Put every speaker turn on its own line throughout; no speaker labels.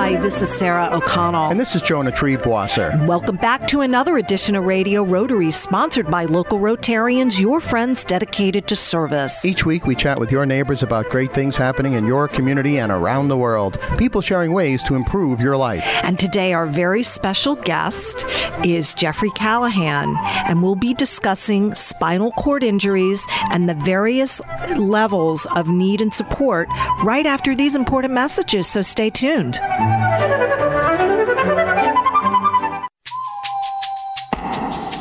Hi, this is Sarah O'Connell.
And this is Jonah Triebwasser.
Welcome back to another edition of Radio Rotary, sponsored by local Rotarians, your friends dedicated to service.
Each week, we chat with your neighbors about great things happening in your community and around the world. People sharing ways to improve your life.
And today, our very special guest is Jeffrey Callahan, and we'll be discussing spinal cord injuries and the various levels of need and support right after these important messages. So stay tuned.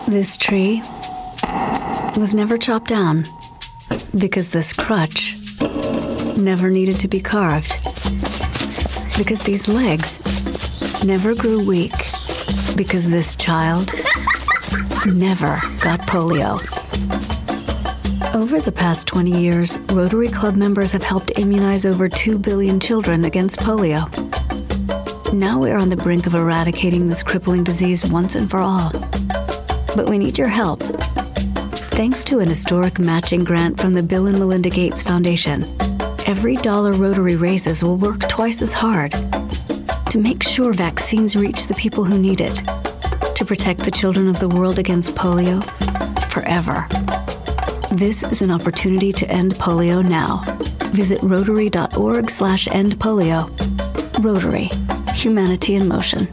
This tree was never chopped down because this crutch never needed to be carved. Because these legs never grew weak. Because this child never got polio. Over the past 20 years, Rotary Club members have helped immunize over 2 billion children against polio. Now we are on the brink of eradicating this crippling disease once and for all. But we need your help. Thanks to an historic matching grant from the Bill and Melinda Gates Foundation, every dollar Rotary raises will work twice as hard to make sure vaccines reach the people who need it, to protect the children of the world against polio forever. This is an opportunity to end polio now. Visit rotary.org slash end polio. Rotary. Humanity in motion.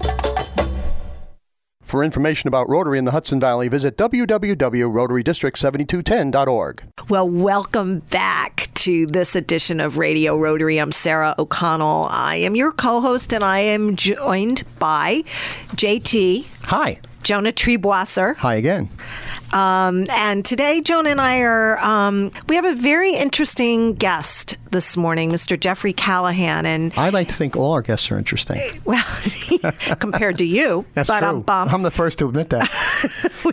For information about Rotary in the Hudson Valley, visit www.rotarydistrict7210.org.
Well, welcome back to this edition of Radio Rotary. I'm Sarah O'Connell. I am your co host, and I am joined by JT.
Hi.
Jonah Triebwasser.
Hi again.
Um, and today, Jonah and I are, um, we have a very interesting guest this morning, Mr. Jeffrey Callahan. And
I like to think all our guests are interesting.
Well, compared to you.
That's
but
true.
I'm, bummed.
I'm the first to admit that.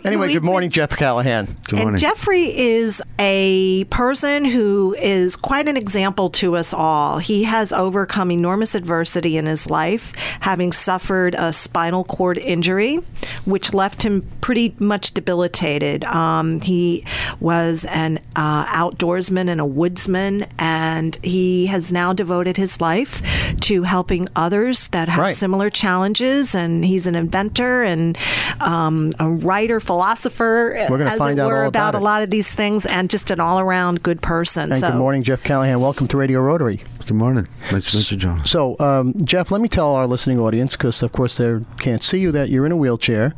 anyway, good morning, Jeff Callahan.
Good
and
morning.
Jeffrey is a person who is quite an example to us all. He has overcome enormous adversity in his life, having suffered a spinal cord injury, which left him pretty much debilitated. Um, he was an uh, outdoorsman and a woodsman, and he has now devoted his life to helping others that have
Right.
similar challenges. And he's an inventor and um, a writer, philosopher,
We're gonna
as
find
it
out
were,
all
about
about
a lot of these things, and just an all-around good person.
And
so,
good morning, Jeff Callahan. Welcome to Radio Rotary.
Good morning. Nice to meet you, John.
So, um, Jeff, let me tell our listening audience, because of course they can't see you, that you're in a wheelchair,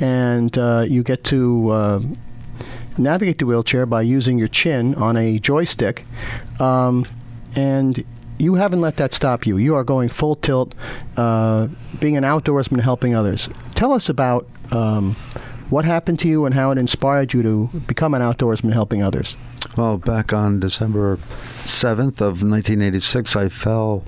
and uh, you get to uh, navigate the wheelchair by using your chin on a joystick, um, and you haven't let that stop you. You are going full tilt, uh, being an outdoorsman, helping others. Tell us about um, what happened to you and how it inspired you to become an outdoorsman, helping others.
Well, back on December 7th of 1986, I fell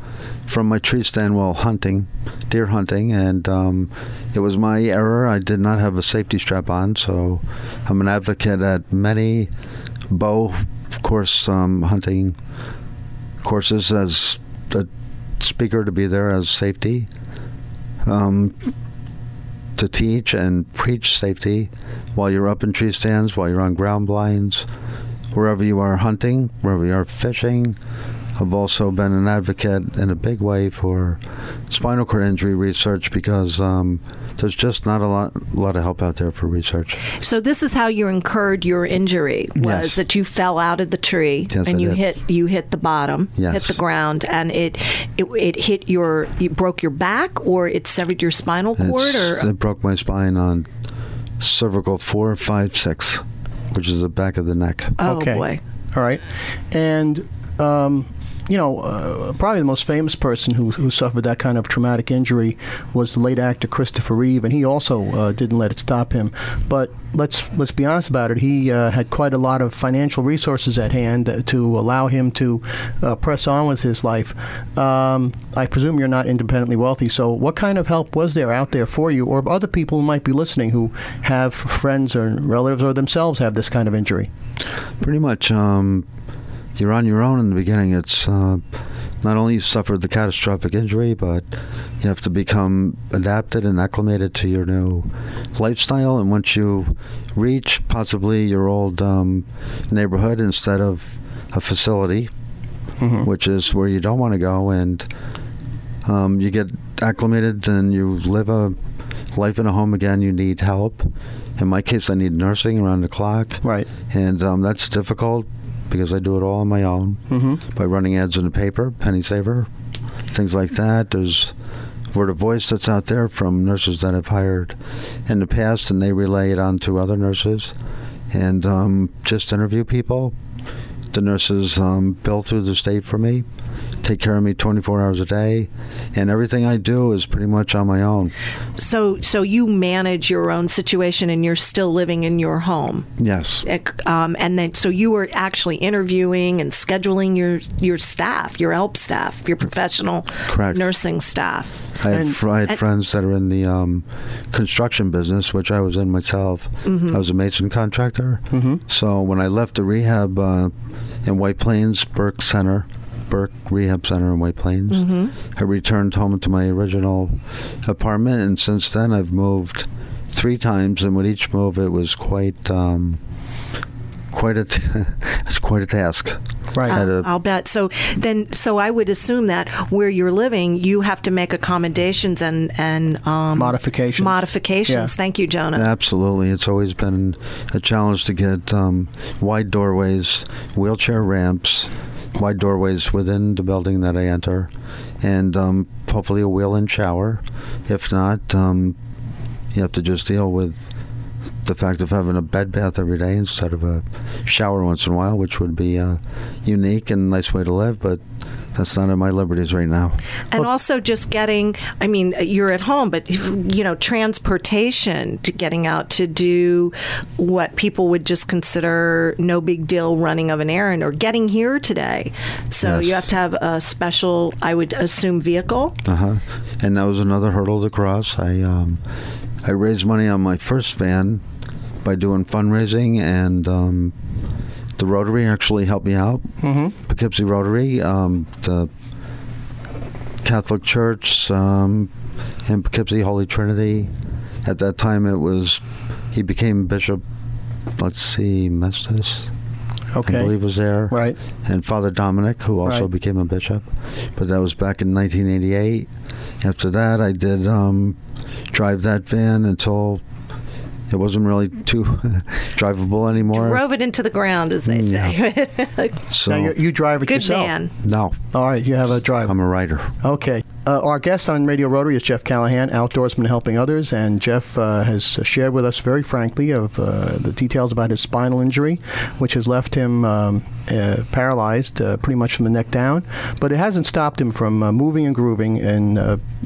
from my tree stand while hunting, deer hunting, and um, it was my error. I did not have a safety strap on, so I'm an advocate at many bow of course um, hunting courses as a speaker to be there as safety, um, to teach and preach safety while you're up in tree stands, while you're on ground blinds, wherever you are hunting, wherever you are fishing. I've also been an advocate in a big way for spinal cord injury research because um, there's just not a lot, lot of help out there for research.
so this is how you incurred your injury was
Yes.
that you fell out of the tree
Yes,
and
I
you
did.
hit you hit the bottom, hit the ground, and it, it it hit your you broke your back or it severed your spinal cord
It's-
or
it broke my spine on cervical four, five, six, which is the back of the neck.
oh
okay.
boy.
All right. And, um, you know, uh, probably the most famous person who, who suffered that kind of traumatic injury was the late actor Christopher Reeve, and he also uh, didn't let it stop him. But let's let's be honest about it. He uh, had quite a lot of financial resources at hand to allow him to uh, press on with his life. Um, I presume you're not independently wealthy, so what kind of help was there out there for you, or other people who might be listening who have friends or relatives or themselves have this kind of injury?
Pretty much, um, you're on your own in the beginning. It's uh, not only you suffered the catastrophic injury, but you have to become adapted and acclimated to your new lifestyle. And once you reach possibly your old um, neighborhood instead of a facility, which is where you don't want to go, and um, you get acclimated and you live a life in a home again. You need help. In my case, I need nursing around the clock.
Right.
And um, that's difficult because I do it all on my own
Mm-hmm.
by running ads in the paper, Penny Saver, things like that. There's word of voice that's out there from nurses that I've hired in the past, and they relay it on to other nurses, and um, just interview people. The nurses um, bill through the state for me, take care of me 24 hours a day, and everything I do is pretty much on my own.
So, so you manage your own situation, and you're still living in your home.
Yes.
Um, and then, so you were actually interviewing and scheduling your your staff, your help staff, your professional
Correct.
nursing staff.
I had,
And-
fr- I had
and-
friends that are in the um, construction business, which I was in myself.
Mm-hmm.
I was a mason contractor. Mm-hmm. So when I left the rehab uh, in White Plains, Burke Center, Burke Rehab Center in White Plains,
Mm-hmm.
I returned home to my original apartment, and since then I've moved three times, and with each move it was quite. Um, Quite a, t- it's quite a task.
Right.
Had a-
I'll bet. So then, so I would assume that where you're living, you have to make accommodations and and um,
Modifications.
Modifications.
Yeah.
Thank you, Jonah.
Absolutely. It's always been a challenge to get um, wide doorways, wheelchair ramps, wide doorways within the building that I enter, and um, hopefully a wheel in shower. If not, um, you have to just deal with the fact of having a bed bath every day instead of a shower once in a while, which would be a unique and nice way to live, but that's not at my liberties right now.
And also just getting, I mean, you're at home, but, you know, transportation to getting out to do what people would just consider no big deal running of an errand or getting here today. So
Yes.
you have to have a special, I would assume, vehicle.
Uh huh. And that was another hurdle to cross. I um, I raised money on my first van by doing fundraising, and um, the Rotary actually helped me out.
Mm-hmm.
Poughkeepsie Rotary, um, the Catholic Church, um, in Poughkeepsie Holy Trinity. At that time, it was he became Bishop. Let's see, Mestis. I
Okay.
believe was there
Right.
and Father Dominic, who also
Right.
became a bishop. But that was back in 1988. After that, I did um, drive that van until it wasn't really too drivable anymore.
Drove it into the ground, as they mm, say.
so
Now you, you drive it
Good
yourself.
man.
no,
All right, you have a driver.
I'm a writer.
Okay. Uh, our guest on Radio Rotary is Jeff Callahan, outdoorsman helping others, and Jeff uh, has shared with us very frankly of uh, the details about his spinal injury, which has left him um, uh, paralyzed uh, pretty much from the neck down. But it hasn't stopped him from uh, moving and grooving and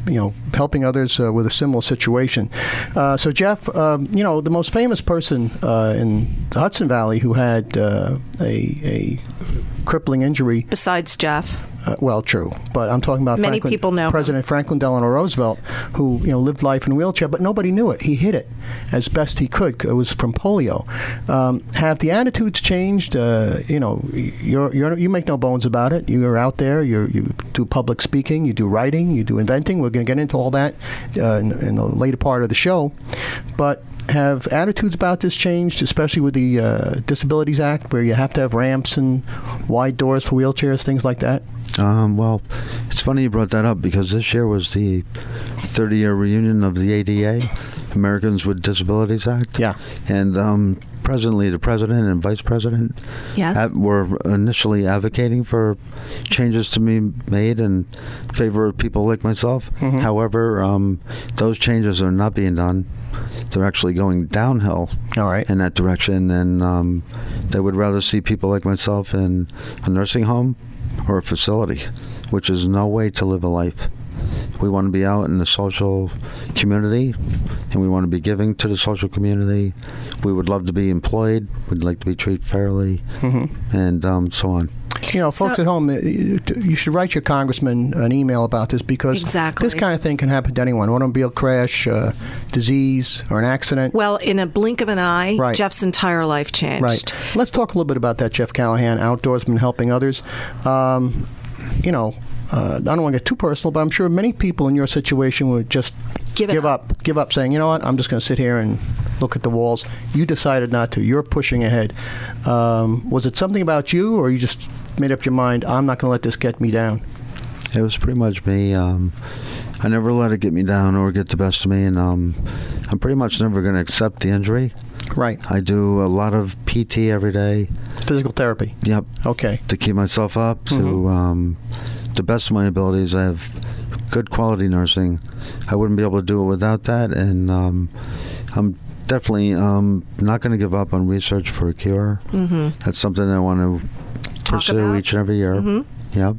you know helping others with a similar situation. So Jeff, um, you know the most famous person in the Hudson Valley who had a, a crippling injury
Besides Jeff.
Uh, well, true, but I'm talking about
Many
Franklin,
people know.
President Franklin Delano Roosevelt, who you know lived life in a wheelchair, but nobody knew it. He hid it as best he could. It was from polio. Um, have the attitudes changed? Uh, you know, you're, you're you make no bones about it. You're out there. you you do public speaking. You do writing. You do inventing. We're going to get into all that uh, in, in the later part of the show, but. Have attitudes about this changed, especially with the uh, Disabilities Act, where you have to have ramps and wide doors for wheelchairs, things like that?
Um, well, it's funny you brought that up because this year was the 30 year reunion of the ADA, Americans with Disabilities Act.
Yeah.
And um, presently, the president and vice president
Yes.
ad- were initially advocating for changes to be made in favor of people like myself.
Mhm.
However, um, those changes are not being done. They're actually going downhill
All right.
in that direction, and um, they would rather see people like myself in a nursing home or a facility, which is no way to live a life. We want to be out in the social community, and we want to be giving to the social community. We would love to be employed. We'd like to be treated fairly,
Mhm.
and um, so on.
You know, folks
So-
at home, you should write your congressman an email about this because
Exactly.
this kind of thing can happen to anyone. Automobile crash, uh, disease, or an accident.
Well, in a blink of an eye,
Right.
Jeff's entire life changed.
Right. Let's talk a little bit about that, Jeff Callahan, outdoorsman helping others. Um, you know, uh, I don't want to get too personal, but I'm sure many people in your situation would just
Give it
up. give up, saying, you know what, I'm just going to sit here and look at the walls. You decided not to. You're pushing ahead. Um, was it something about you, or you just made up your mind, I'm not going to let this get me down?
It was pretty much me. Um, I never let it get me down or get the best of me, and um, I'm pretty much never going to accept the injury.
Right.
I do a lot of PT every day.
Physical therapy.
Yep.
Okay.
To keep myself up to
Mhm.
um, the best of my abilities. I have good quality nursing. I wouldn't be able to do it without that, and um, I'm definitely um, not going to give up on research for a cure.
hmm
That's something I want to
Talk
pursue
about?
each and every year.
Mhm.
Yep.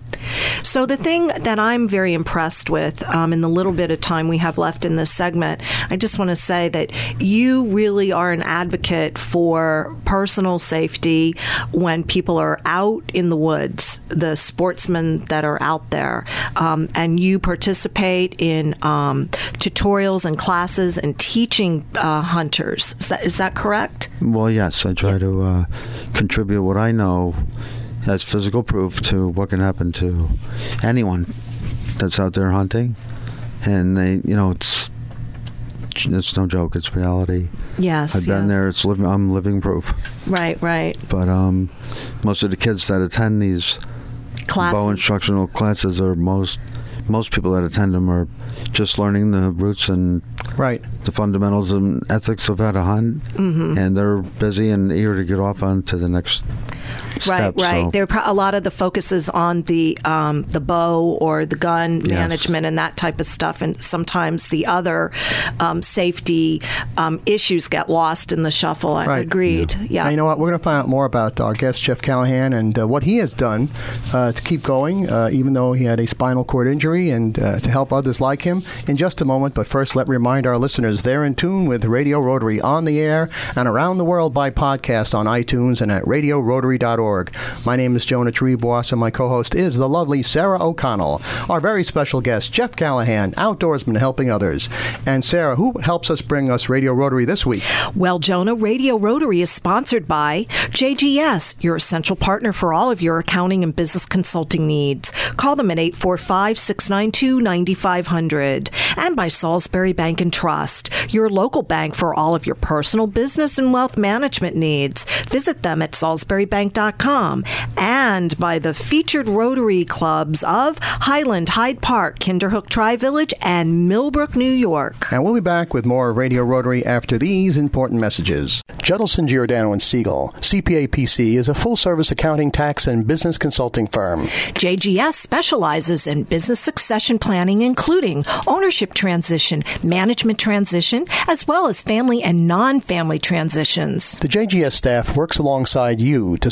So, the thing that I'm very impressed with um, in the little bit of time we have left in this segment, I just want to say that you really are an advocate for personal safety when people are out in the woods, the sportsmen that are out there, um, and you participate in um, tutorials and classes and teaching uh, hunters. Is that, is that correct?
Well, yes, I try to uh, contribute what I know as physical proof to what can happen to anyone that's out there hunting. And they, you know, it's it's no joke. It's reality.
Yes.
I've been
yes.
there. It's living. I'm living proof.
Right, right.
But um, most of the kids that attend these
Classes.
bow instructional classes are most most people that attend them are just learning the roots and
Right.
the fundamentals and ethics of how to hunt,
Mm-hmm.
and they're busy and eager to get off onto the next step.
Right, right.
So,
There, pro- a lot of the focus is on the um, the bow or the gun
Yes.
management and that type of stuff, and sometimes the other um, safety um, issues get lost in the shuffle. I
Right.
agreed. Yeah.
Now, you know what? We're going to find out more about our guest, Jeff Callahan, and uh, what he has done uh, to keep going, uh, even though he had a spinal cord injury, and uh, to help others like him in just a moment. But first, let me remind our listeners they're in tune with Radio Rotary on the air and around the world by podcast on iTunes and at radiorotary.org. My name is Jonah Triebwasser, and my co host is the lovely Sarah O'Connell. Our very special guest, Jeff Callahan, outdoorsman helping others. And Sarah, who helps us bring us Radio Rotary this week?
Well, Jonah, Radio Rotary is sponsored by JGS, your essential partner for all of your accounting and business consulting needs. Call them at 845 692 9500. And by Salisbury Bank and Trust, your local bank for all of your personal, business, and wealth management needs. Visit them at salisburybank.com. And by the featured Rotary clubs of Highland, Hyde Park, Kinderhook Tri Village, and Millbrook, New York.
And we'll be back with more Radio Rotary after these important messages. Judelson Giordano and Siegel, CPA PC, is a full service accounting, tax, and business consulting firm.
JGS specializes in business succession planning, including ownership transition, management transition, as well as family and non family transitions.
The JGS staff works alongside you to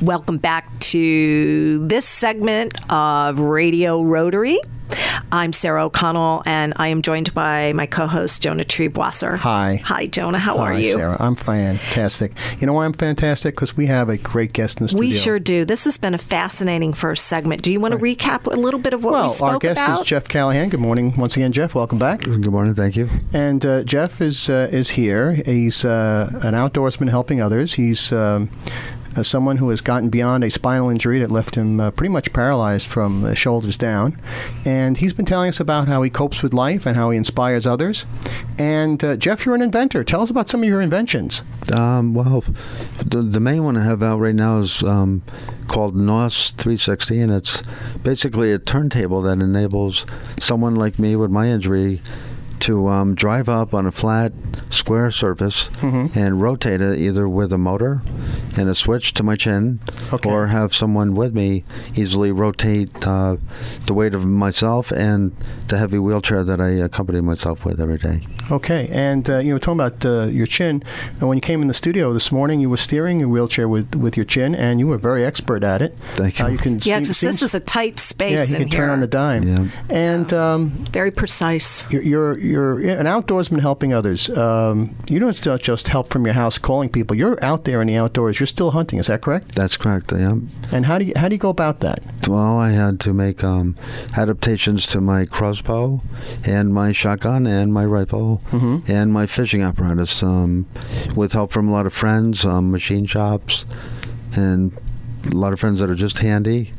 Welcome back to this segment of Radio Rotary. I'm Sarah O'Connell, and I am joined by my co-host Jonah Triebwasser.
Hi.
Hi, Jonah. How are
Hi,
you?
Sarah. I'm fantastic. You know why I'm fantastic? Because we have a great guest in the studio.
We sure do. This has been a fascinating first segment. Do you want to recap a little bit of what we
Well,
spoke
our guest
about?
is Jeff Callahan. Good morning, once again, Jeff. Welcome back.
Good morning. Thank you.
And uh, Jeff is uh, is here. He's uh, an outdoorsman helping others. He's um, uh, someone who has gotten beyond a spinal injury that left him uh, pretty much paralyzed from the shoulders down. And he's been telling us about how he copes with life and how he inspires others. And uh, Jeff, you're an inventor. Tell us about some of your inventions.
Um, well, the, the main one I have out right now is um, called NOS 360, and it's basically a turntable that enables someone like me with my injury to um, drive up on a flat, square surface
Mm-hmm.
and rotate it either with a motor and a switch to my chin,
Okay.
or have someone with me easily rotate uh, the weight of myself and the heavy wheelchair that I accompany myself with every day.
Okay, and uh, you were talking about uh, your chin. And when you came in the studio this morning, you were steering your wheelchair with, with your chin, and you were very expert at it.
Thank you.
Uh, you can
Yeah,
seem- seems-
this is a tight
yeah,
space
you
in
can
here.
turn on a dime.
Yeah.
And um,
Very precise.
you're, you're you're an outdoorsman helping others. Um, you don't just- just help from your house calling people. You're out there in the outdoors. You're still hunting. Is that correct?
That's correct. Yeah.
And how do you how do you go about that?
Well, I had to make um, adaptations to my crossbow and my shotgun and my rifle
Mhm.
and my fishing apparatus um, with help from a lot of friends, um, machine shops, and a lot of friends that are just handy.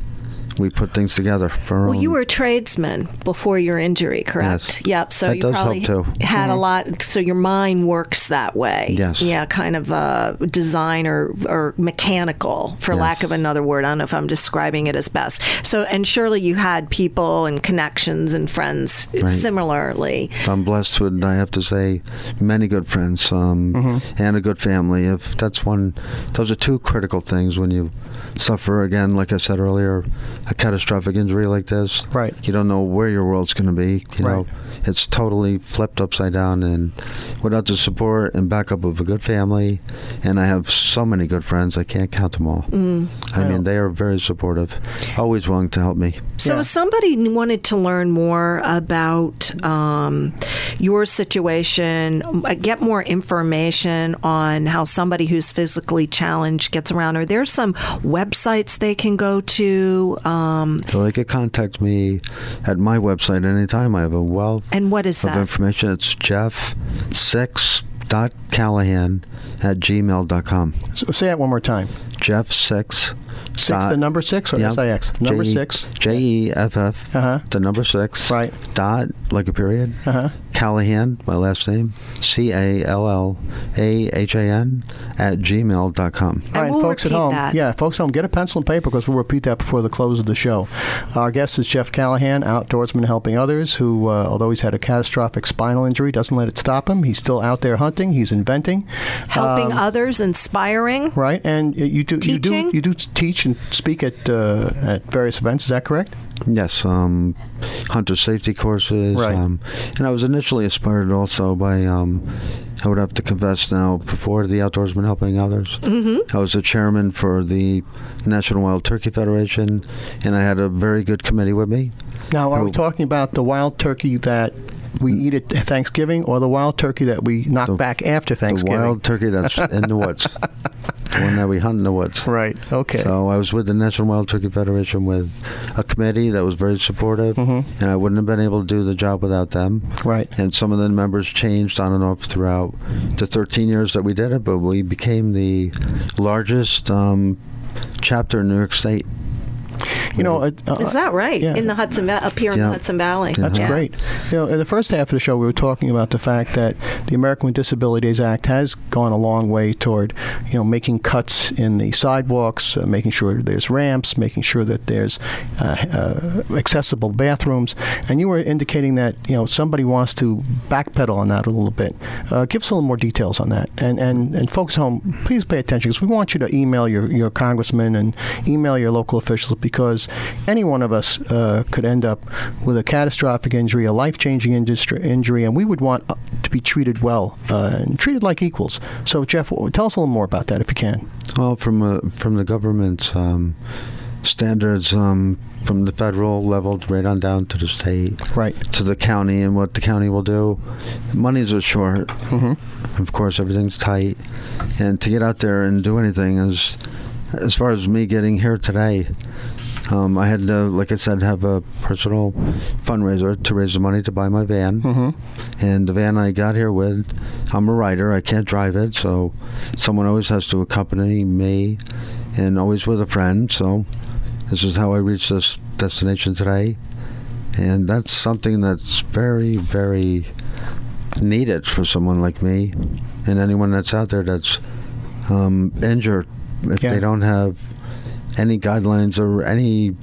We put things together for our
Well, you were a tradesman before your injury, correct?
Yes.
Yep. So
That
you
does help,
probably
too.
had a lot. So your mind works that way.
Yes.
Yeah, kind of uh, design or, or mechanical, for lack of another word. I don't know if I'm describing it as best. So, and surely you had people and connections and friends
Right.
similarly.
I'm blessed with, I have to say, many good friends um,
Mm-hmm.
and a good family. If that's one, those are two critical things when you suffer again, like I said earlier, a catastrophic injury like this.
Right.
You don't know where your world's going to be. You know,
Right.
it's totally flipped upside down, and without the support and backup of a good family, and I have so many good friends, I can't count them all.
Mm.
I
I
mean, they are very supportive, always willing to help me.
So,
Yeah.
if somebody wanted to learn more about um, your situation, uh, get more information on how somebody who's physically challenged gets around, are there some websites they can go to? Um, Um,
so they could contact me at my website anytime. I have a wealth
and what is
of
that?
information. It's jeff6.callahan at gmail.com.
So say that one more time.
Jeff6.
Six, the number six or
Yep.
six? Number
J-
six.
J E F F.
Uh-huh.
The number six.
Right.
Dot, like a period.
Uh-huh.
Callahan, my last name. C A L L A H A N at gmail.com.
All right,
we'll
folks at home.
that.
Yeah, folks at home, get a pencil and paper because we'll repeat that before the close of the show. Our guest is Jeff Callahan, outdoorsman helping others, who, uh, although he's had a catastrophic spinal injury, doesn't let it stop him. He's still out there hunting. He's inventing.
Helping
Um,
others, inspiring.
Right, and uh, you do you do you do teach and speak at uh, at various events. Is that correct?
Yes, um, hunter safety courses.
Right.
Um, and I was initially inspired also by, um, I would have to confess now, before the Outdoorsman Helping Others, mm-hmm. I was the chairman for the National Wild Turkey Federation, and I had a very good committee with me.
Now, are we
Oh.
talking about the wild turkey that we eat at Thanksgiving, or the wild turkey that we knock
The-
back after Thanksgiving?
The wild turkey that's in the woods, the one that we hunt in the woods.
Right. Okay.
So I was with the National Wild Turkey Federation with a committee that was very supportive,
Mhm.
and I wouldn't have been able to do the job without them.
right.
And some of the members changed on and off throughout the 13 years that we did it, but we became the largest um, chapter in New York State.
You know, uh, uh,
Is that right?
yeah.
In the Hudson, Va- up here in the Hudson Valley.
That's
Yeah.
great. You know, in the first half of the show, we were talking about the fact that the American with Disabilities Act has gone a long way toward, you know, making cuts in the sidewalks, uh, making sure there's ramps, making sure that there's uh, uh, accessible bathrooms. And you were indicating that, you know, somebody wants to backpedal on that a little bit. Uh, give us a little more details on that. And and and folks home, please pay attention because we want you to email your your congressman and email your local officials because any one of us uh, could end up with a catastrophic injury, a life changing injury, and we would want uh, to be treated well uh, and treated like equals. So, Jeff, tell us a little more about that if you can.
Well, from uh, from the government um, standards, um, from the federal level right on down to the state,
Right.
to the county, and what the county will do. Monies are short.
hmm
Of course, everything's tight, and to get out there and do anything is, as far as me getting here today, um, I had to, like I said, have a personal fundraiser to raise the money to buy my van.
hmm
And the van I got here with, I'm a rider. I can't drive it, so someone always has to accompany me, and always with a friend. So this is how I reached this destination today, and that's something that's very, very needed for someone like me, and anyone that's out there that's um, injured. If
Yeah.
they don't have any guidelines or any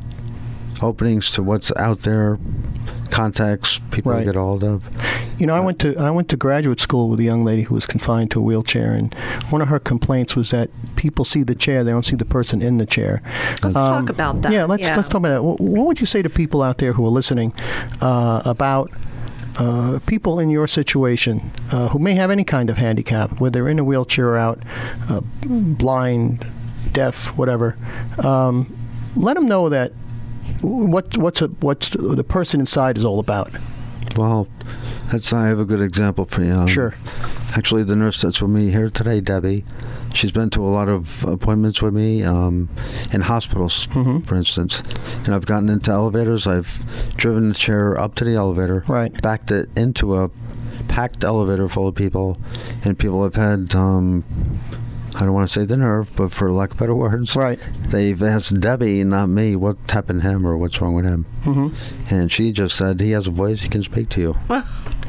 openings to what's out there, contacts people
Right.
get a hold of.
You know, I went to I went to graduate school with a young lady who was confined to a wheelchair, and one of her complaints was that people see the chair, they don't see the person in the chair.
Let's talk about that.
Um, Yeah, let's let's talk about that. What, what would you say to people out there who are listening uh, about? Uh, people in your situation uh, who may have any kind of handicap, whether in a wheelchair or out, uh, blind, deaf, whatever, um, let them know that what what's a, what's the person inside is all about.
Well, that's I have a good example for you. Um,
Sure.
Actually, the nurse that's with me here today, Debbie, she's been to a lot of appointments with me um, in hospitals,
Mhm.
for instance. And I've gotten into elevators. I've driven the chair up to the elevator,
Right.
backed it into a packed elevator full of people, and people have had. Um, I don't want to say the nerve, but for lack of better words,
Right.
they've asked Debbie, not me, what happened to him or what's wrong with him.
hmm
And she just said, he has a voice, he can speak to you.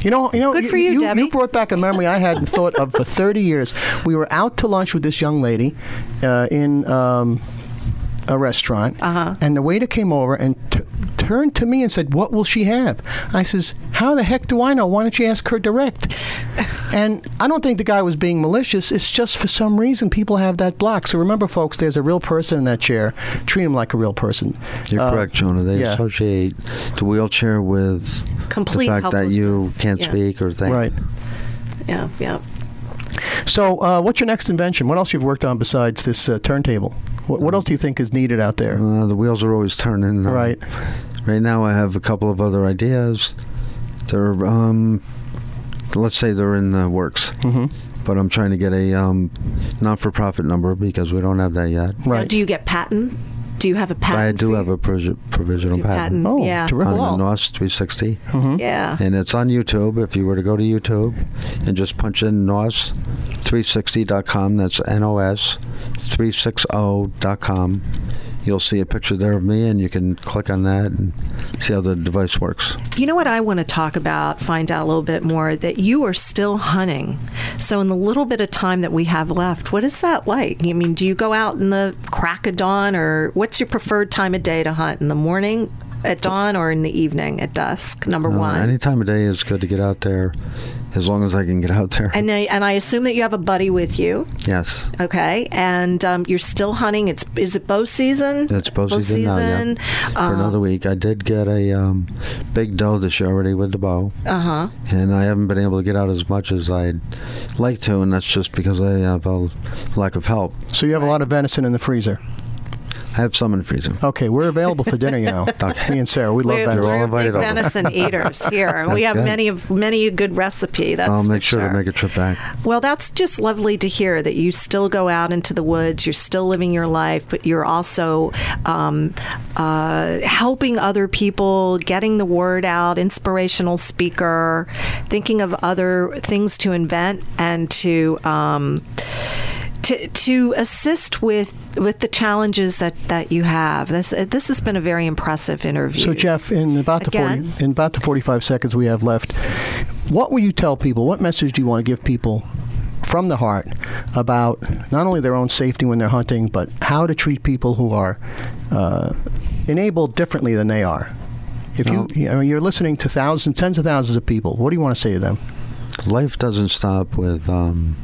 You know, you know,
Good for you,
you,
Debbie.
brought back a memory I hadn't thought of for 30 years. We were out to lunch with this young lady uh, in um, a restaurant,
Uh-huh.
and the waiter came over and t- turned to me and said, "What will she have?" I says, "How the heck do I know? Why don't you ask her direct?" and I don't think the guy was being malicious. It's just for some reason people have that block. So remember, folks, there's a real person in that chair. Treat him like a real person.
You're
Uh,
correct, Jonah. They
yeah.
associate the wheelchair with
Complete
the fact that you can't
Yeah.
speak or think.
Right.
Yeah, yeah.
So, uh, what's your next invention? What else you've worked on besides this uh, turntable? What, what else do you think is needed out there?
Uh, the wheels are always turning. Uh,
Right.
Right now, I have a couple of other ideas. They're, um, let's say they're in the works,
hmm
but I'm trying to get a um, non-for-profit number because we don't have that yet.
Now,
Right.
do you get patent? Do you have a patent?
I do have
your-
a provi- provisional
your
patent.
Oh,
yeah.
terrific.
On
Cool.
the NOS 360.
hmm
Yeah.
And it's on YouTube. If you were to go to YouTube and just punch in NOS360.com, that's N-O-S 360.com, you'll see a picture there of me, and you can click on that and see how the device works.
You know what I want to talk about, find out a little bit more that you are still hunting. So, in the little bit of time that we have left, what is that like? I mean, do you go out in the crack of dawn, or what's your preferred time of day to hunt? In the morning at dawn or in the evening at dusk? Number
Uh,
one.
any time of day is good to get out there, as long as I can get out there.
and, I, and I assume that you have a buddy with you.
yes.
Okay, and um, you're still hunting. It's is it bow season?
It's bow season now, yeah. For
Uh,
another week, I did get a um, big doe this year already with the bow,
Uh huh.
and I haven't been able to get out as much as I'd like to, and that's just because I have a lack of help.
So you have a lot of venison in the freezer.
I have some in the freezer.
Okay, we're available for dinner. You know,
Okay.
me and Sarah, we love
We're,
venison.
all
we're
invited
big venison eaters here, and we have
good.
many of many a good recipe. That's
I'll
for
make sure, to make a trip back.
Well, that's just lovely to hear that you still go out into the woods. You're still living your life, but you're also um, uh, helping other people, getting the word out, inspirational speaker, thinking of other things to invent and to. Um, to, to assist with with the challenges that, that you have. This uh, this has been a very impressive interview.
So Jeff, in about the
Again?
forty, in about the forty-five seconds we have left, what will you tell people? What message do you want to give people from the heart about not only their own safety when they're hunting, but how to treat people who are uh, enabled differently than they are? If you, you know, you're listening to thousands, tens of thousands of people, what do you want to say to them?
Life doesn't stop with, um,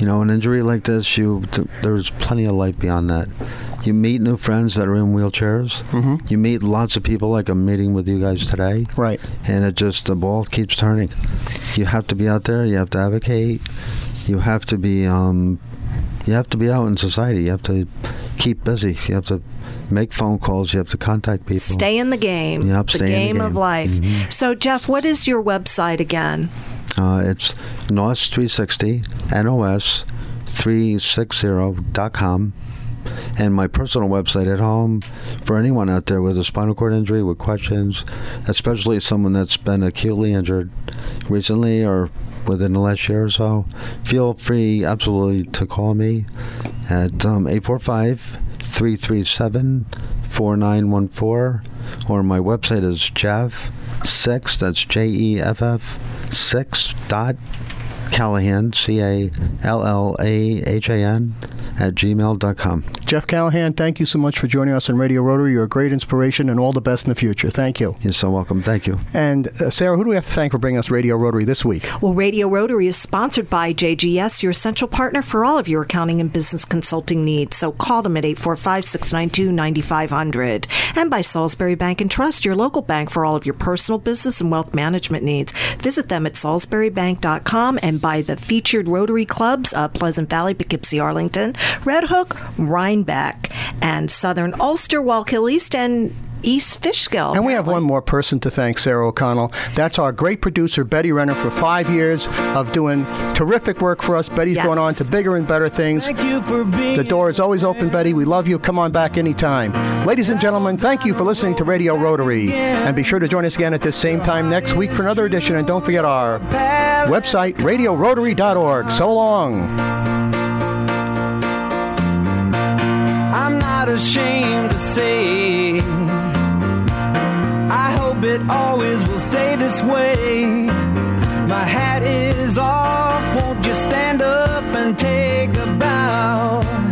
you know, an injury like this. You th- there's plenty of life beyond that. You meet new friends that are in wheelchairs.
Mhm.
You meet lots of people, like I'm meeting with you guys today.
Right.
and it just the ball keeps turning. You have to be out there. You have to advocate. You have to be. Um, you have to be out in society. You have to keep busy. You have to make phone calls. You have to contact people.
Stay in the game.
Yep,
the
stay in the
game of
game.
life.
Mhm.
So, Jeff, what is your website again?
Uh, it's NOS 360 NOS 360.com. And my personal website at home for anyone out there with a spinal cord injury with questions, especially someone that's been acutely injured recently or within the last year or so, feel free absolutely to call me at um, 845 337 4914 or my website is Jeff6, that's J E F F 6 dot Callahan, C A L L A H A N, at gmail.com.
Jeff Callahan, thank you so much for joining us on Radio Rotary. You're a great inspiration and all the best in the future. Thank you.
You're so welcome. Thank you.
And uh, Sarah, who do we have to thank for bringing us Radio Rotary this week?
Well, Radio Rotary is sponsored by JGS, your essential partner for all of your accounting and business consulting needs. So call them at 845 692 9500. And by Salisbury Bank and Trust, your local bank for all of your personal business and wealth management needs. Visit them at salisburybank.com and by the featured Rotary clubs uh, Pleasant Valley, Poughkeepsie, Arlington, Red Hook, Rhinebeck, and Southern Ulster, Wallkill East, and East Fishkill.
And we have one more person to thank, Sarah O'Connell. That's our great producer, Betty Renner, for five years of doing terrific work for us. Betty's
Yes.
going on to bigger and better things.
Thank you for being
The door is always open, Betty. We love you. Come on back anytime. Ladies and gentlemen, thank you for listening to Radio Rotary. And be sure to join us again at this same time next week for another edition. And don't forget our website, radiorotary.org. So long.
I'm not ashamed to say. It always will stay this way. My hat is off. Won't you stand up and take a bow?